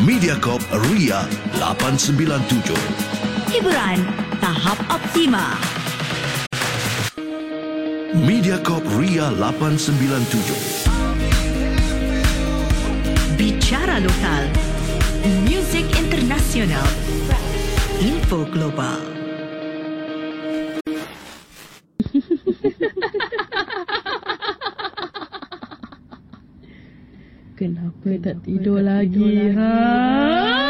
Mediacorp Ria 897. Hiburan tahap optima. Mediacorp Ria 897. Bicara lokal. Muzik internasional. Info global. Kenapa tak tidur lagi? Ha?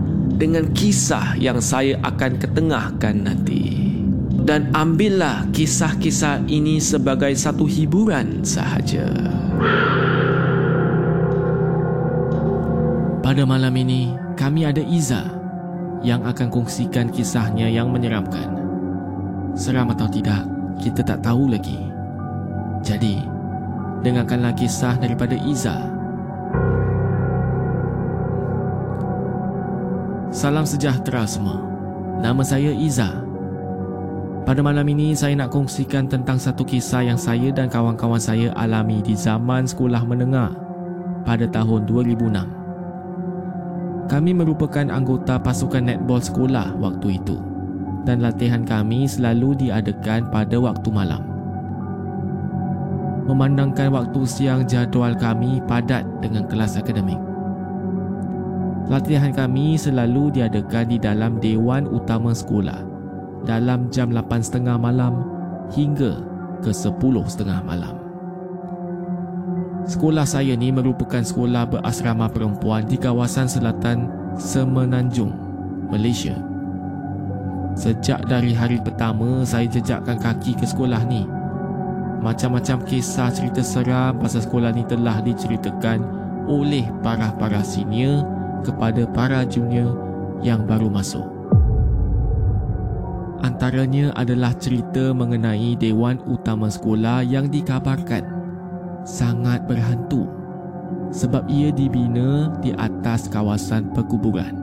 dengan kisah yang saya akan ketengahkan nanti. Dan ambillah kisah-kisah ini sebagai satu hiburan sahaja. Pada malam ini, kami ada Iza yang akan kongsikan kisahnya yang menyeramkan. Seram atau tidak, kita tak tahu lagi. Jadi, dengarkanlah kisah daripada Iza. Salam sejahtera semua. Nama saya Iza. Pada malam ini saya nak kongsikan tentang satu kisah yang saya dan kawan-kawan saya alami di zaman sekolah menengah pada tahun 2006. Kami merupakan anggota pasukan netball sekolah waktu itu dan latihan kami selalu diadakan pada waktu malam. Memandangkan waktu siang jadual kami padat dengan kelas akademik. Latihan kami selalu diadakan di dalam Dewan Utama Sekolah dalam jam 8.30 malam hingga ke 10.30 malam. Sekolah saya ni merupakan sekolah berasrama perempuan di kawasan selatan Semenanjung, Malaysia. Sejak dari hari pertama saya jejakkan kaki ke sekolah ni. Macam-macam kisah cerita seram pasal sekolah ni telah diceritakan oleh para-para senior kepada para junior yang baru masuk. Antaranya adalah cerita mengenai Dewan Utama Sekolah yang dikabarkan sangat berhantu sebab ia dibina di atas kawasan perkuburan.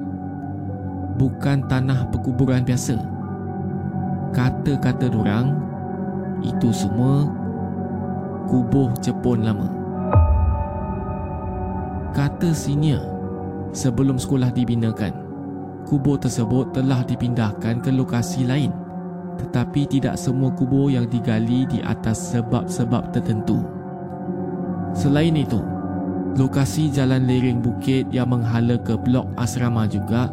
Bukan tanah perkuburan biasa. Kata-kata dorang itu semua kubur Jepun lama. Kata senior sebelum sekolah dibinakan, kubur tersebut telah dipindahkan ke lokasi lain tetapi tidak semua kubur yang digali di atas sebab-sebab tertentu. Selain itu, lokasi jalan lereng bukit yang menghala ke blok asrama juga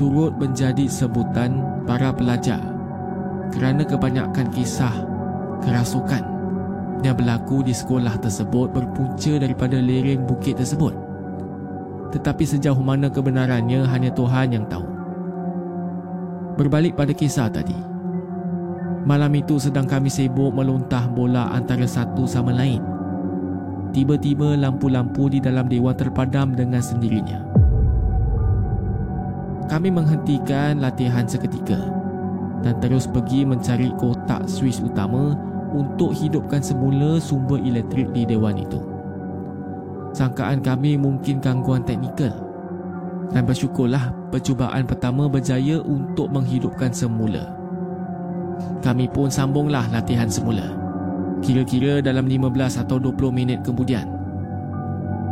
turut menjadi sebutan para pelajar kerana kebanyakan kisah kerasukan yang berlaku di sekolah tersebut berpunca daripada lereng bukit tersebut. Tetapi sejauh mana kebenarannya hanya Tuhan yang tahu. Berbalik pada kisah tadi. Malam itu sedang kami sibuk melontah bola antara satu sama lain. Tiba-tiba lampu-lampu di dalam dewan terpadam dengan sendirinya. Kami menghentikan latihan seketika dan terus pergi mencari kotak switch utama untuk hidupkan semula sumber elektrik di dewan itu. Sangkaan kami mungkin gangguan teknikal dan bersyukurlah percubaan pertama berjaya untuk menghidupkan semula. Kami pun sambunglah latihan semula. Kira-kira dalam 15 atau 20 minit kemudian.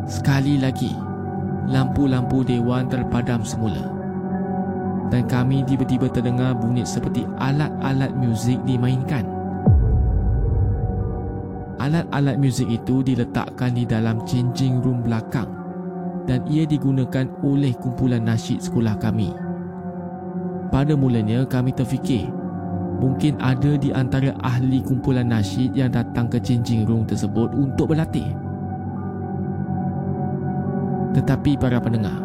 Sekali lagi, lampu-lampu dewan terpadam semula. Dan kami tiba-tiba terdengar bunyi seperti alat-alat muzik dimainkan. Alat-alat muzik itu diletakkan di dalam changing room belakang dan ia digunakan oleh kumpulan nasyid sekolah kami. Pada mulanya kami terfikir mungkin ada di antara ahli kumpulan nasyid yang datang ke changing room tersebut untuk berlatih. Tetapi para pendengar,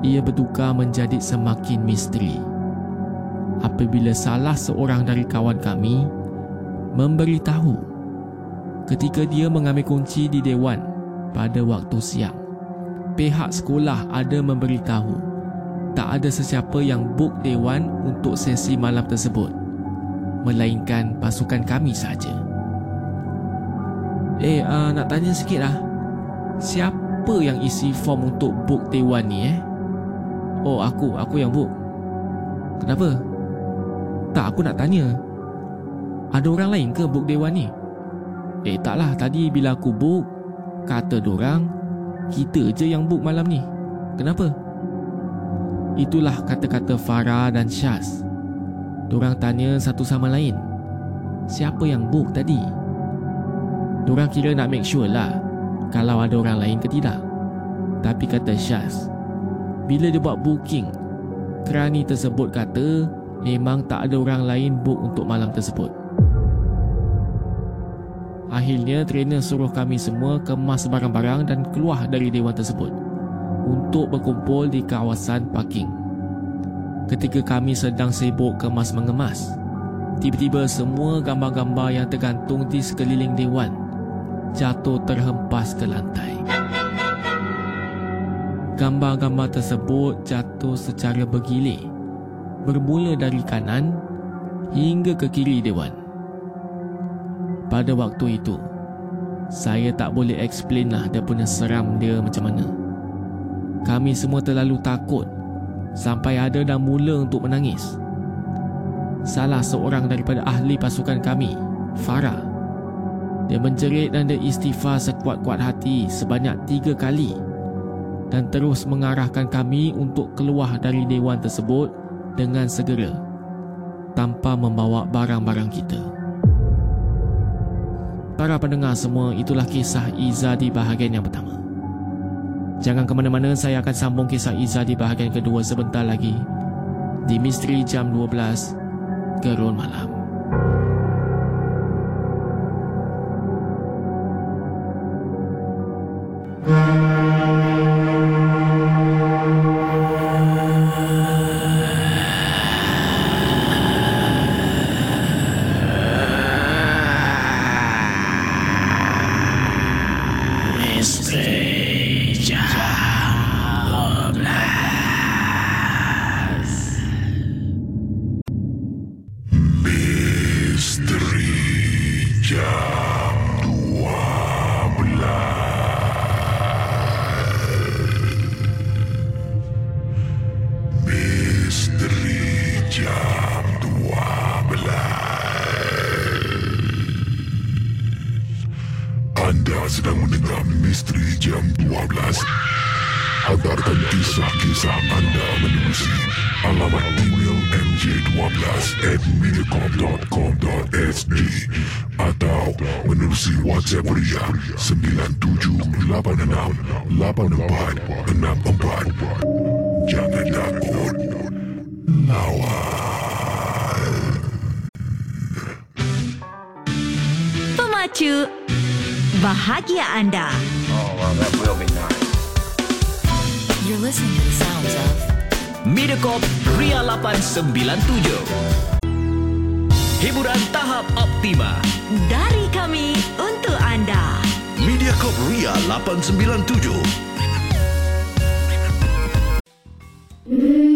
ia bertukar menjadi semakin misteri. Apabila salah seorang dari kawan kami memberitahu ketika dia mengambil kunci di dewan pada waktu siang. Pihak sekolah ada memberitahu tak ada sesiapa yang book dewan untuk sesi malam tersebut melainkan pasukan kami saja. Eh, uh, nak tanya sikit lah. Siapa yang isi form untuk book dewan ni eh? Oh, aku. Aku yang book. Kenapa? Tak, aku nak tanya. Ada orang lain ke book dewan ni? Eh taklah. Tadi bila aku book Kata dorang Kita je yang book malam ni. Kenapa? Itulah kata-kata Farah dan Syaz. Dorang tanya satu sama lain. Siapa yang book tadi? Dorang kira nak make sure lah Kalau ada orang lain ke tidak. Tapi kata Syaz Bila dia buat booking Kerani tersebut kata Memang tak ada orang lain book untuk malam tersebut Akhirnya trainer suruh kami semua kemas barang-barang dan keluar dari dewan tersebut untuk berkumpul di kawasan parking. Ketika kami sedang sibuk kemas mengemas, tiba-tiba semua gambar-gambar yang tergantung di sekeliling dewan jatuh terhempas ke lantai. Gambar-gambar tersebut jatuh secara bergilir, bermula dari kanan hingga ke kiri dewan. Pada waktu itu, saya tak boleh explain lah dia punya seram dia macam mana. Kami semua terlalu takut sampai ada dah mula untuk menangis. Salah seorang daripada ahli pasukan kami, Farah, dia menjerit dan dia istighfar sekuat-kuat hati sebanyak tiga kali dan terus mengarahkan kami untuk keluar dari dewan tersebut dengan segera tanpa membawa barang-barang kita. Para pendengar semua, itulah kisah Iza di bahagian yang pertama. Jangan ke mana-mana, saya akan sambung kisah Iza di bahagian kedua sebentar lagi. Di Misteri Jam 12, Gerun Malam. Anda sedang mendengar Misteri Jam 12. Hantarkan kisah-kisah anda menerusi alamat email mj12 at mediacorp.com.sg atau menerusi WhatsApp Ria 97868464. Jangan takut. Lawan. Pemacu bahagia anda. You're listening to the sounds of Mediacorp Ria 897. Hiburan tahap optima. Dari kami untuk anda. Mediacorp Ria 897. Misteri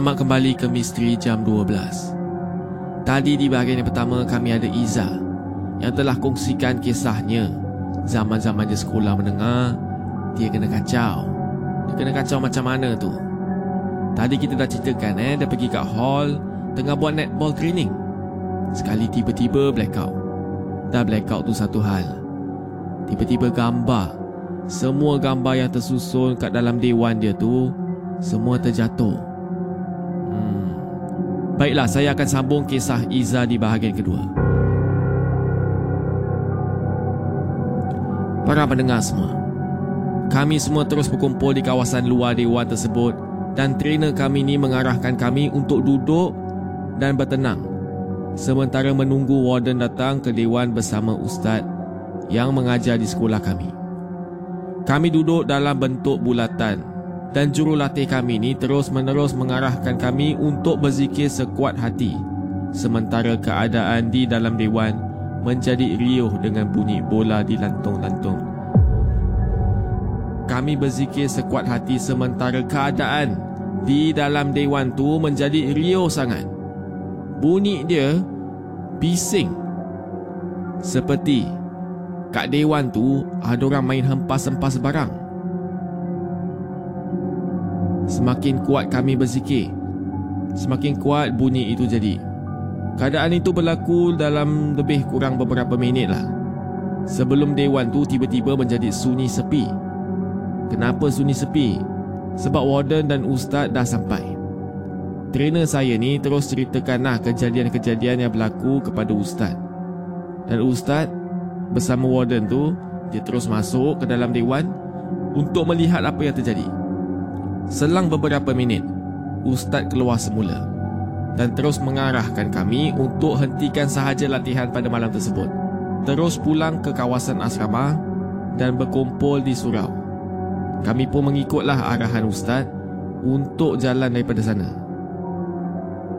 Selamat kembali ke Misteri Jam 12 Tadi di bahagian yang pertama kami ada Iza Yang telah kongsikan kisahnya. Zaman-zaman dia sekolah menengah Dia kena kacau. Dia kena kacau macam mana tu? Tadi kita dah ceritakan eh Dia pergi kat hall Tengah buat netball training Sekali tiba-tiba blackout. Dah blackout tu satu hal. Tiba-tiba gambar. Semua gambar yang tersusun kat dalam dewan dia tu Semua terjatuh. Baiklah saya akan sambung kisah Iza di bahagian kedua Para pendengar semua Kami semua terus berkumpul di kawasan luar dewan tersebut Dan trainer kami ni mengarahkan kami untuk duduk dan bertenang sementara menunggu warden datang ke dewan bersama ustaz yang mengajar di sekolah kami. Kami duduk dalam bentuk bulatan dan jurulatih kami ni terus-menerus mengarahkan kami untuk berzikir sekuat hati sementara keadaan di dalam dewan menjadi riuh dengan bunyi bola di lantung-lantung. Kami berzikir sekuat hati sementara keadaan di dalam dewan tu menjadi riuh sangat bunyi dia bising. Seperti kat dewan tu ada orang main hempas-hempas barang. Semakin kuat kami berzikir, semakin kuat bunyi itu jadi. Keadaan itu berlaku dalam lebih kurang beberapa minit lah. Sebelum dewan tu tiba-tiba menjadi sunyi sepi. Kenapa sunyi sepi? Sebab warden dan ustaz dah sampai. Trainer saya ni terus ceritakanlah kejadian-kejadian yang berlaku kepada ustaz. Dan ustaz bersama warden tu dia terus masuk ke dalam dewan untuk melihat apa yang terjadi. Selang beberapa minit, ustaz keluar semula dan terus mengarahkan kami untuk hentikan sahaja latihan pada malam tersebut. Terus pulang ke kawasan asrama dan berkumpul di surau. Kami pun mengikutlah arahan ustaz untuk jalan daripada sana.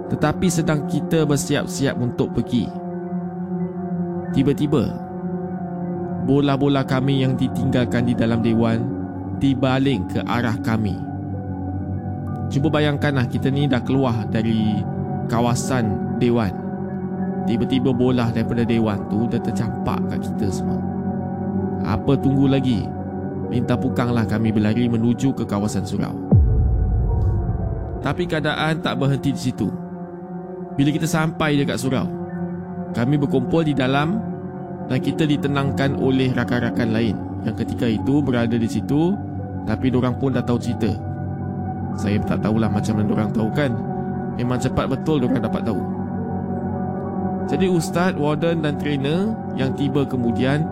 Tetapi sedang kita bersiap-siap untuk pergi Tiba-tiba Bola-bola kami yang ditinggalkan di dalam dewan Dibaling ke arah kami Cuba bayangkanlah kita ni dah keluar dari kawasan dewan. Tiba-tiba bola daripada dewan tu dah tercampak kat kita semua. Apa tunggu lagi? Minta pukanglah kami berlari menuju ke kawasan surau. Tapi keadaan tak berhenti di situ. Bila kita sampai dekat surau Kami berkumpul di dalam Dan kita ditenangkan oleh rakan-rakan lain Yang ketika itu berada di situ Tapi orang pun dah tahu cerita Saya tak tahulah macam mana orang tahu kan Memang cepat betul orang dapat tahu Jadi ustaz, warden dan trainer Yang tiba kemudian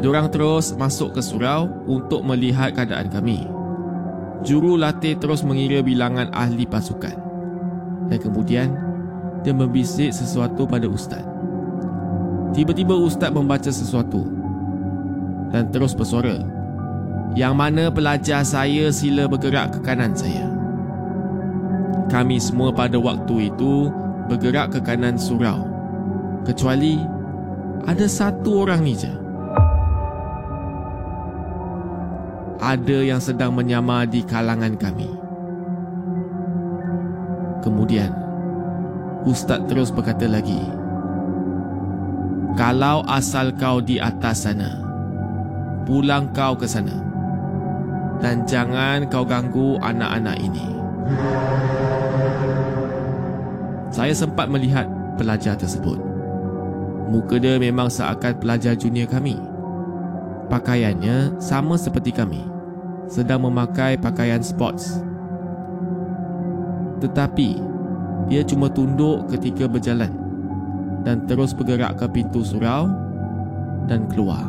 Diorang terus masuk ke surau Untuk melihat keadaan kami Juru latih terus mengira bilangan ahli pasukan Dan kemudian dan membisik sesuatu pada ustaz. Tiba-tiba ustaz membaca sesuatu dan terus bersuara. Yang mana pelajar saya sila bergerak ke kanan saya. Kami semua pada waktu itu bergerak ke kanan surau. Kecuali ada satu orang ni je. Ada yang sedang menyamar di kalangan kami. Kemudian, Ustaz terus berkata lagi Kalau asal kau di atas sana Pulang kau ke sana dan jangan kau ganggu anak-anak ini. Saya sempat melihat pelajar tersebut. Muka dia memang seakan pelajar junior kami. Pakaiannya sama seperti kami, sedang memakai pakaian sports. Tetapi, dia cuma tunduk ketika berjalan dan terus bergerak ke pintu surau dan keluar.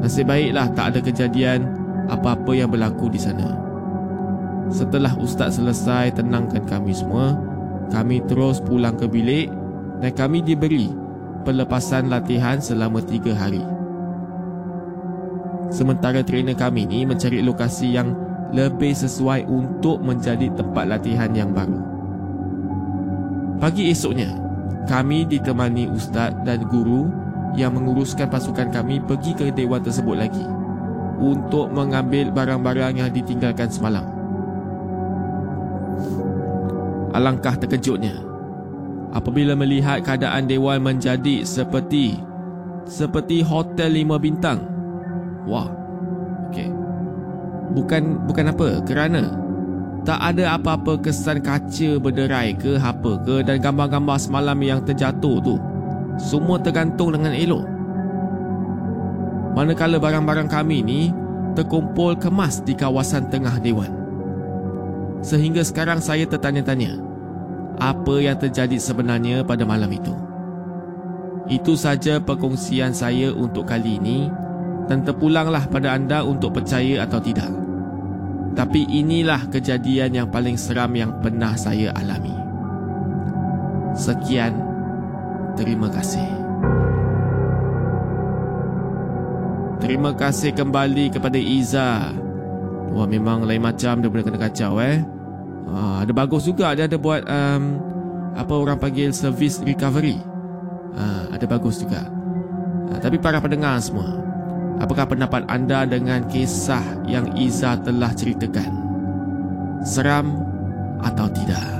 Nasib baiklah tak ada kejadian apa-apa yang berlaku di sana. Setelah ustaz selesai tenangkan kami semua, kami terus pulang ke bilik dan kami diberi pelepasan latihan selama tiga hari. Sementara trainer kami ni mencari lokasi yang lebih sesuai untuk menjadi tempat latihan yang baru. Pagi esoknya, kami ditemani ustaz dan guru yang menguruskan pasukan kami pergi ke dewan tersebut lagi untuk mengambil barang-barang yang ditinggalkan semalam. Alangkah terkejutnya apabila melihat keadaan dewan menjadi seperti seperti hotel lima bintang. Wah. Okey. Bukan bukan apa kerana tak ada apa-apa kesan kaca berderai ke apa ke dan gambar-gambar semalam yang terjatuh tu semua tergantung dengan elok. Manakala barang-barang kami ni terkumpul kemas di kawasan tengah dewan. Sehingga sekarang saya tertanya-tanya, apa yang terjadi sebenarnya pada malam itu? Itu saja perkongsian saya untuk kali ini dan terpulanglah pada anda untuk percaya atau tidak. Tapi inilah kejadian yang paling seram yang pernah saya alami. Sekian, terima kasih. Terima kasih kembali kepada Iza. Wah memang lain macam dia boleh kena kacau eh. Uh, ada bagus juga dia ada buat um, apa orang panggil service recovery. Uh, ada bagus juga. Uh, tapi para pendengar semua, apakah pendapat anda dengan kisah yang Iza telah ceritakan? Seram atau tidak?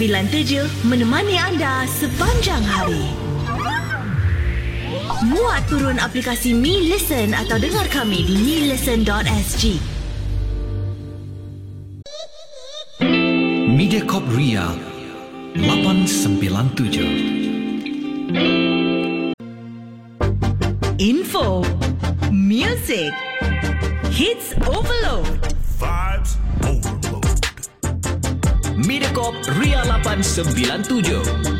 897 menemani anda sepanjang hari. Muat turun aplikasi Mi Listen atau dengar kami di milisten.sg. Mediacorp Ria 897. Info, music, hits overload. Vibes overload. Mediacorp Ria 897.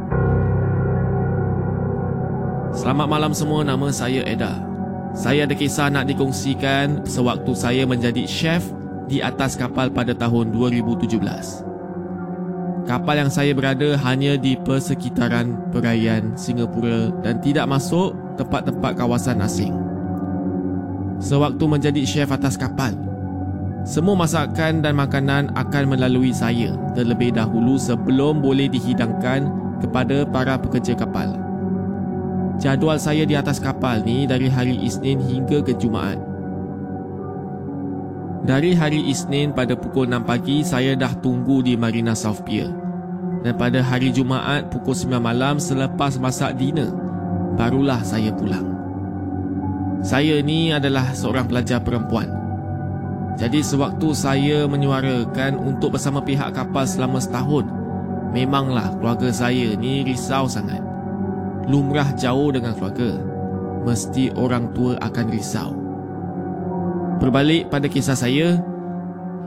Selamat malam semua, nama saya Eda. Saya ada kisah nak dikongsikan sewaktu saya menjadi chef di atas kapal pada tahun 2017. Kapal yang saya berada hanya di persekitaran perairan Singapura dan tidak masuk tempat-tempat kawasan asing. Sewaktu menjadi chef atas kapal, semua masakan dan makanan akan melalui saya terlebih dahulu sebelum boleh dihidangkan kepada para pekerja kapal. Jadual saya di atas kapal ni dari hari Isnin hingga ke Jumaat. Dari hari Isnin pada pukul 6 pagi saya dah tunggu di Marina South Pier. Dan pada hari Jumaat pukul 9 malam selepas masak dinner, barulah saya pulang. Saya ni adalah seorang pelajar perempuan. Jadi sewaktu saya menyuarakan untuk bersama pihak kapal selama setahun, memanglah keluarga saya ni risau sangat lumrah jauh dengan keluarga, mesti orang tua akan risau. Berbalik pada kisah saya,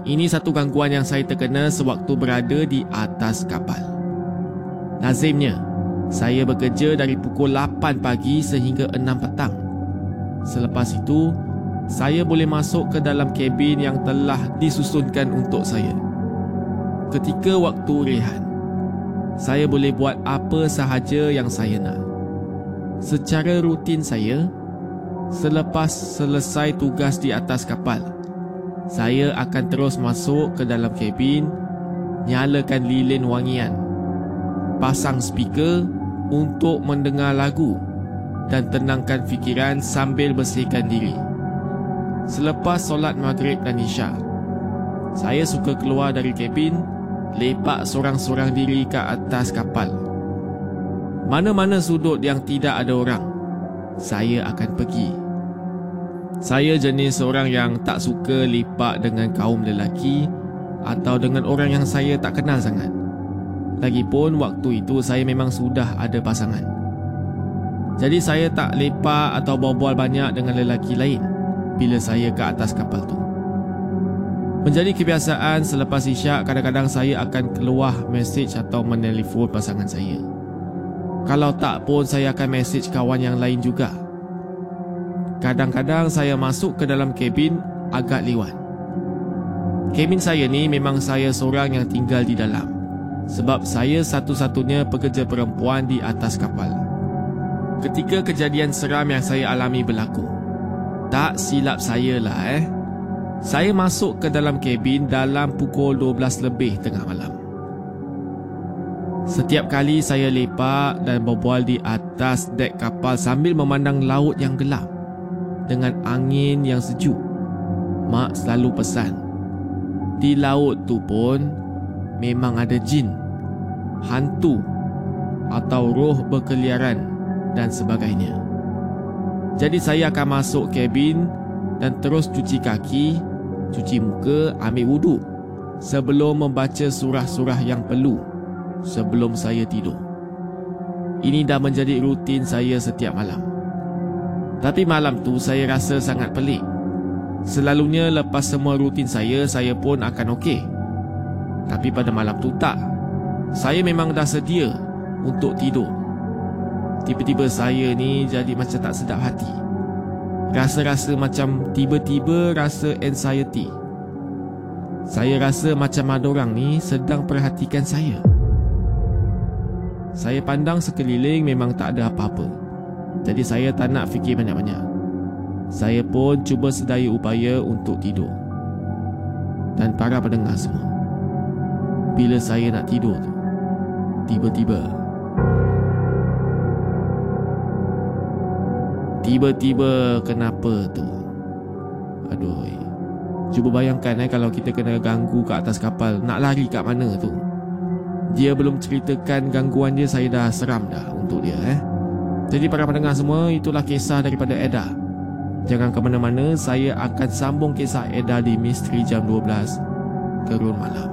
ini satu gangguan yang saya terkena sewaktu berada di atas kapal. Lazimnya, saya bekerja dari pukul 8 pagi sehingga 6 petang. Selepas itu, saya boleh masuk ke dalam kabin yang telah disusunkan untuk saya. Ketika waktu rehat, saya boleh buat apa sahaja yang saya nak. Secara rutin saya, selepas selesai tugas di atas kapal, saya akan terus masuk ke dalam kabin, nyalakan lilin wangian, pasang speaker untuk mendengar lagu dan tenangkan fikiran sambil bersihkan diri. Selepas solat maghrib dan isyak, saya suka keluar dari kabin lepak sorang-sorang diri ke atas kapal. Mana-mana sudut yang tidak ada orang, saya akan pergi. Saya jenis orang yang tak suka lepak dengan kaum lelaki atau dengan orang yang saya tak kenal sangat. Lagipun waktu itu saya memang sudah ada pasangan. Jadi saya tak lepak atau berbual banyak dengan lelaki lain bila saya ke atas kapal tu. Menjadi kebiasaan selepas isyak kadang-kadang saya akan keluar mesej atau menelpon pasangan saya. Kalau tak pun saya akan mesej kawan yang lain juga. Kadang-kadang saya masuk ke dalam kabin agak lewat. Kabin saya ni memang saya seorang yang tinggal di dalam. Sebab saya satu-satunya pekerja perempuan di atas kapal. Ketika kejadian seram yang saya alami berlaku. Tak silap saya lah eh. Saya masuk ke dalam kabin dalam pukul 12 lebih tengah malam. Setiap kali saya lepak dan berbual di atas dek kapal sambil memandang laut yang gelap dengan angin yang sejuk, Mak selalu pesan, di laut tu pun memang ada jin, hantu atau roh berkeliaran dan sebagainya. Jadi saya akan masuk kabin dan terus cuci kaki cuci muka, ambil wuduk sebelum membaca surah-surah yang perlu sebelum saya tidur. Ini dah menjadi rutin saya setiap malam. Tapi malam tu saya rasa sangat pelik. Selalunya lepas semua rutin saya, saya pun akan okey. Tapi pada malam tu tak. Saya memang dah sedia untuk tidur. Tiba-tiba saya ni jadi macam tak sedap hati. Rasa-rasa macam tiba-tiba rasa anxiety. Saya rasa macam ada orang ni sedang perhatikan saya. Saya pandang sekeliling memang tak ada apa-apa. Jadi saya tak nak fikir banyak-banyak. Saya pun cuba sedaya upaya untuk tidur. Dan para pendengar semua. Bila saya nak tidur tu, tiba-tiba Tiba-tiba kenapa tu? Aduh. Cuba bayangkan eh kalau kita kena ganggu kat atas kapal, nak lari kat mana tu? Dia belum ceritakan gangguan dia saya dah seram dah untuk dia eh. Jadi para pendengar semua, itulah kisah daripada Eda. Jangan ke mana-mana, saya akan sambung kisah Eda di Misteri Jam 12 Gerun Malam.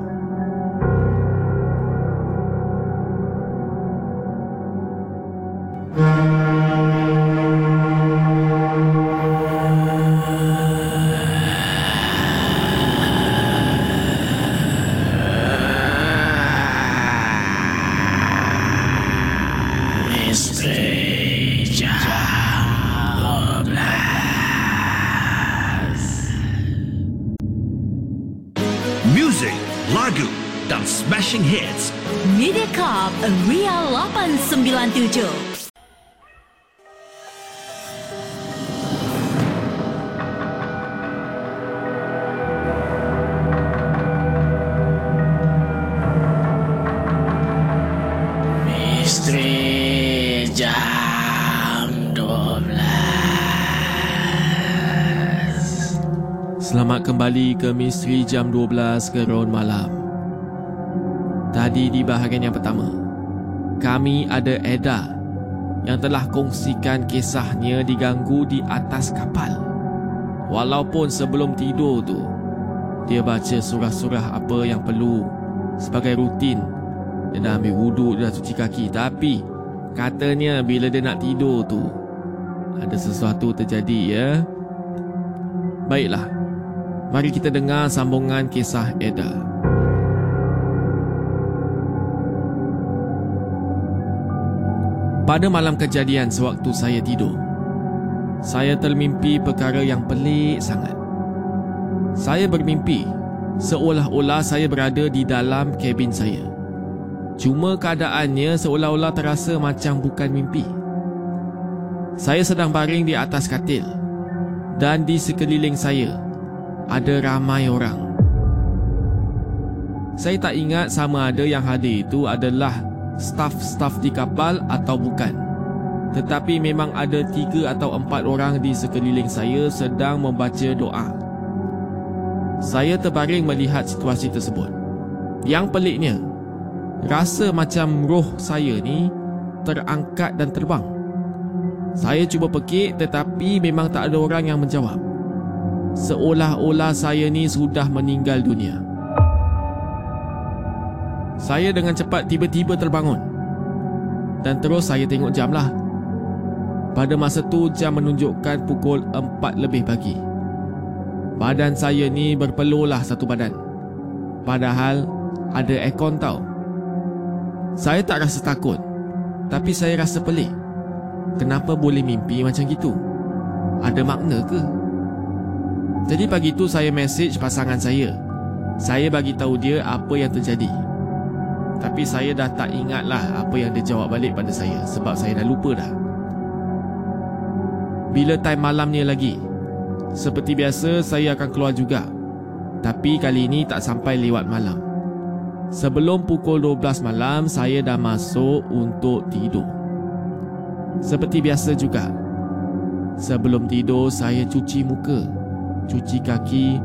Kembali ke Misteri Jam 12 Gerun Malam Tadi di bahagian yang pertama Kami ada Eda Yang telah kongsikan kisahnya diganggu di atas kapal Walaupun sebelum tidur tu Dia baca surah-surah apa yang perlu Sebagai rutin dia dah ambil wuduk, dia dah cuci kaki. Tapi, katanya bila dia nak tidur tu, ada sesuatu terjadi ya. Baiklah, mari kita dengar sambungan kisah Eda. Pada malam kejadian sewaktu saya tidur, saya termimpi perkara yang pelik sangat. Saya bermimpi seolah-olah saya berada di dalam kabin saya. Cuma keadaannya seolah-olah terasa macam bukan mimpi. Saya sedang baring di atas katil dan di sekeliling saya ada ramai orang. Saya tak ingat sama ada yang hadir itu adalah staf-staf di kapal atau bukan. Tetapi memang ada tiga atau empat orang di sekeliling saya sedang membaca doa. Saya terbaring melihat situasi tersebut. Yang peliknya, Rasa macam roh saya ni terangkat dan terbang. Saya cuba pekik tetapi memang tak ada orang yang menjawab. Seolah-olah saya ni sudah meninggal dunia. Saya dengan cepat tiba-tiba terbangun. Dan terus saya tengok jam lah. Pada masa tu jam menunjukkan pukul 4 lebih pagi. Badan saya ni berpeluh lah satu badan. Padahal ada aircon tau. Saya tak rasa takut Tapi saya rasa pelik Kenapa boleh mimpi macam gitu? Ada makna ke? Jadi pagi tu saya message pasangan saya. Saya bagi tahu dia apa yang terjadi. Tapi saya dah tak ingat lah apa yang dia jawab balik pada saya Sebab saya dah lupa dah. Bila time malamnya lagi Seperti biasa saya akan keluar juga. Tapi kali ini tak sampai lewat malam. Sebelum pukul 12 malam, saya dah masuk untuk tidur. Seperti biasa juga. Sebelum tidur, saya cuci muka, cuci kaki,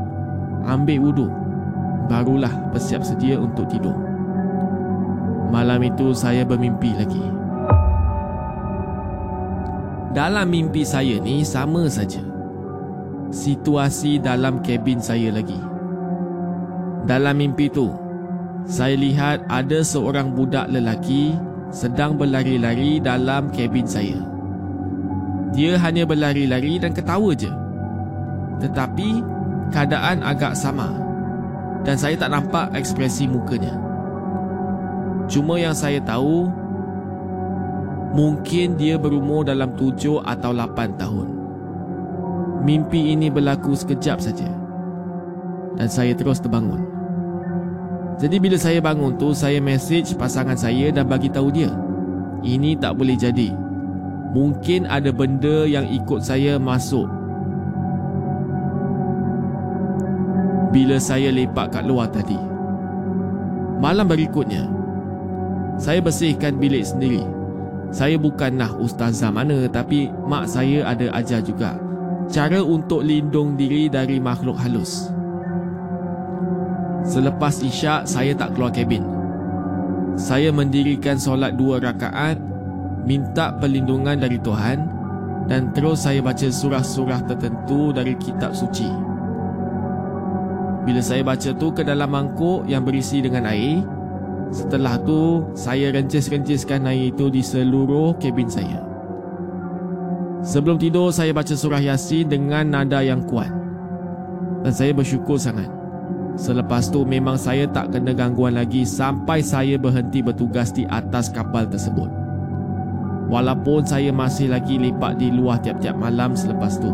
ambil wuduk. Barulah bersiap sedia untuk tidur. Malam itu saya bermimpi lagi. Dalam mimpi saya ni sama saja. Situasi dalam kabin saya lagi. Dalam mimpi tu, saya lihat ada seorang budak lelaki sedang berlari-lari dalam kabin saya. Dia hanya berlari-lari dan ketawa je. Tetapi keadaan agak sama dan saya tak nampak ekspresi mukanya. Cuma yang saya tahu mungkin dia berumur dalam tujuh atau lapan tahun. Mimpi ini berlaku sekejap saja. Dan saya terus terbangun. Jadi bila saya bangun tu saya message pasangan saya dan bagi tahu dia. Ini tak boleh jadi. Mungkin ada benda yang ikut saya masuk. Bila saya lepak kat luar tadi. Malam berikutnya, saya bersihkan bilik sendiri. Saya bukanlah ustazah mana tapi mak saya ada ajar juga cara untuk lindung diri dari makhluk halus. Selepas isyak, saya tak keluar kabin. Saya mendirikan solat dua rakaat, minta perlindungan dari Tuhan dan terus saya baca surah-surah tertentu dari kitab suci. Bila saya baca tu ke dalam mangkuk yang berisi dengan air, setelah tu saya rencis-renciskan air itu di seluruh kabin saya. Sebelum tidur saya baca surah Yasin dengan nada yang kuat. Dan saya bersyukur sangat Selepas tu memang saya tak kena gangguan lagi sampai saya berhenti bertugas di atas kapal tersebut. Walaupun saya masih lagi lepak di luar tiap-tiap malam selepas tu.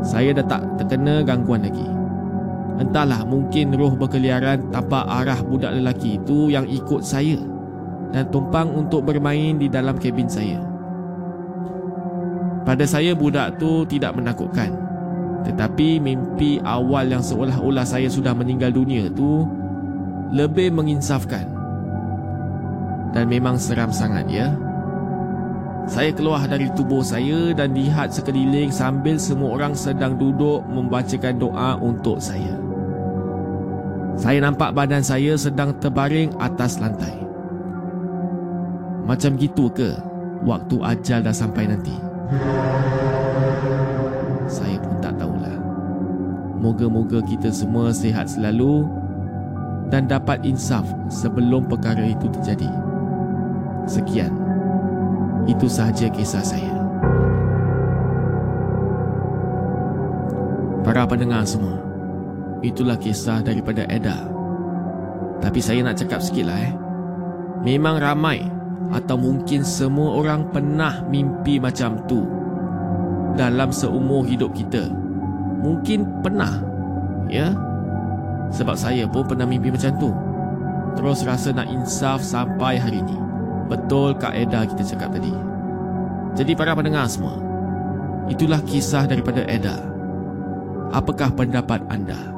Saya dah tak terkena gangguan lagi. Entahlah mungkin roh berkeliaran tanpa arah budak lelaki itu yang ikut saya dan tumpang untuk bermain di dalam kabin saya. Pada saya budak tu tidak menakutkan. Tetapi mimpi awal yang seolah-olah saya sudah meninggal dunia tu lebih menginsafkan. Dan memang seram sangat ya. Saya keluar dari tubuh saya dan lihat sekeliling sambil semua orang sedang duduk membacakan doa untuk saya. Saya nampak badan saya sedang terbaring atas lantai. Macam gitu ke waktu ajal dah sampai nanti? Saya Moga-moga kita semua sihat selalu dan dapat insaf sebelum perkara itu terjadi. Sekian. Itu sahaja kisah saya. Para pendengar semua, itulah kisah daripada Eda. Tapi saya nak cakap sikit lah eh. Memang ramai atau mungkin semua orang pernah mimpi macam tu dalam seumur hidup kita. Mungkin pernah Ya Sebab saya pun pernah mimpi macam tu Terus rasa nak insaf sampai hari ini Betul kaedah kita cakap tadi Jadi para pendengar semua Itulah kisah daripada Eda Apakah pendapat anda?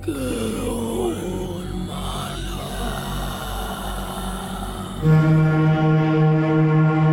Gerun Malam.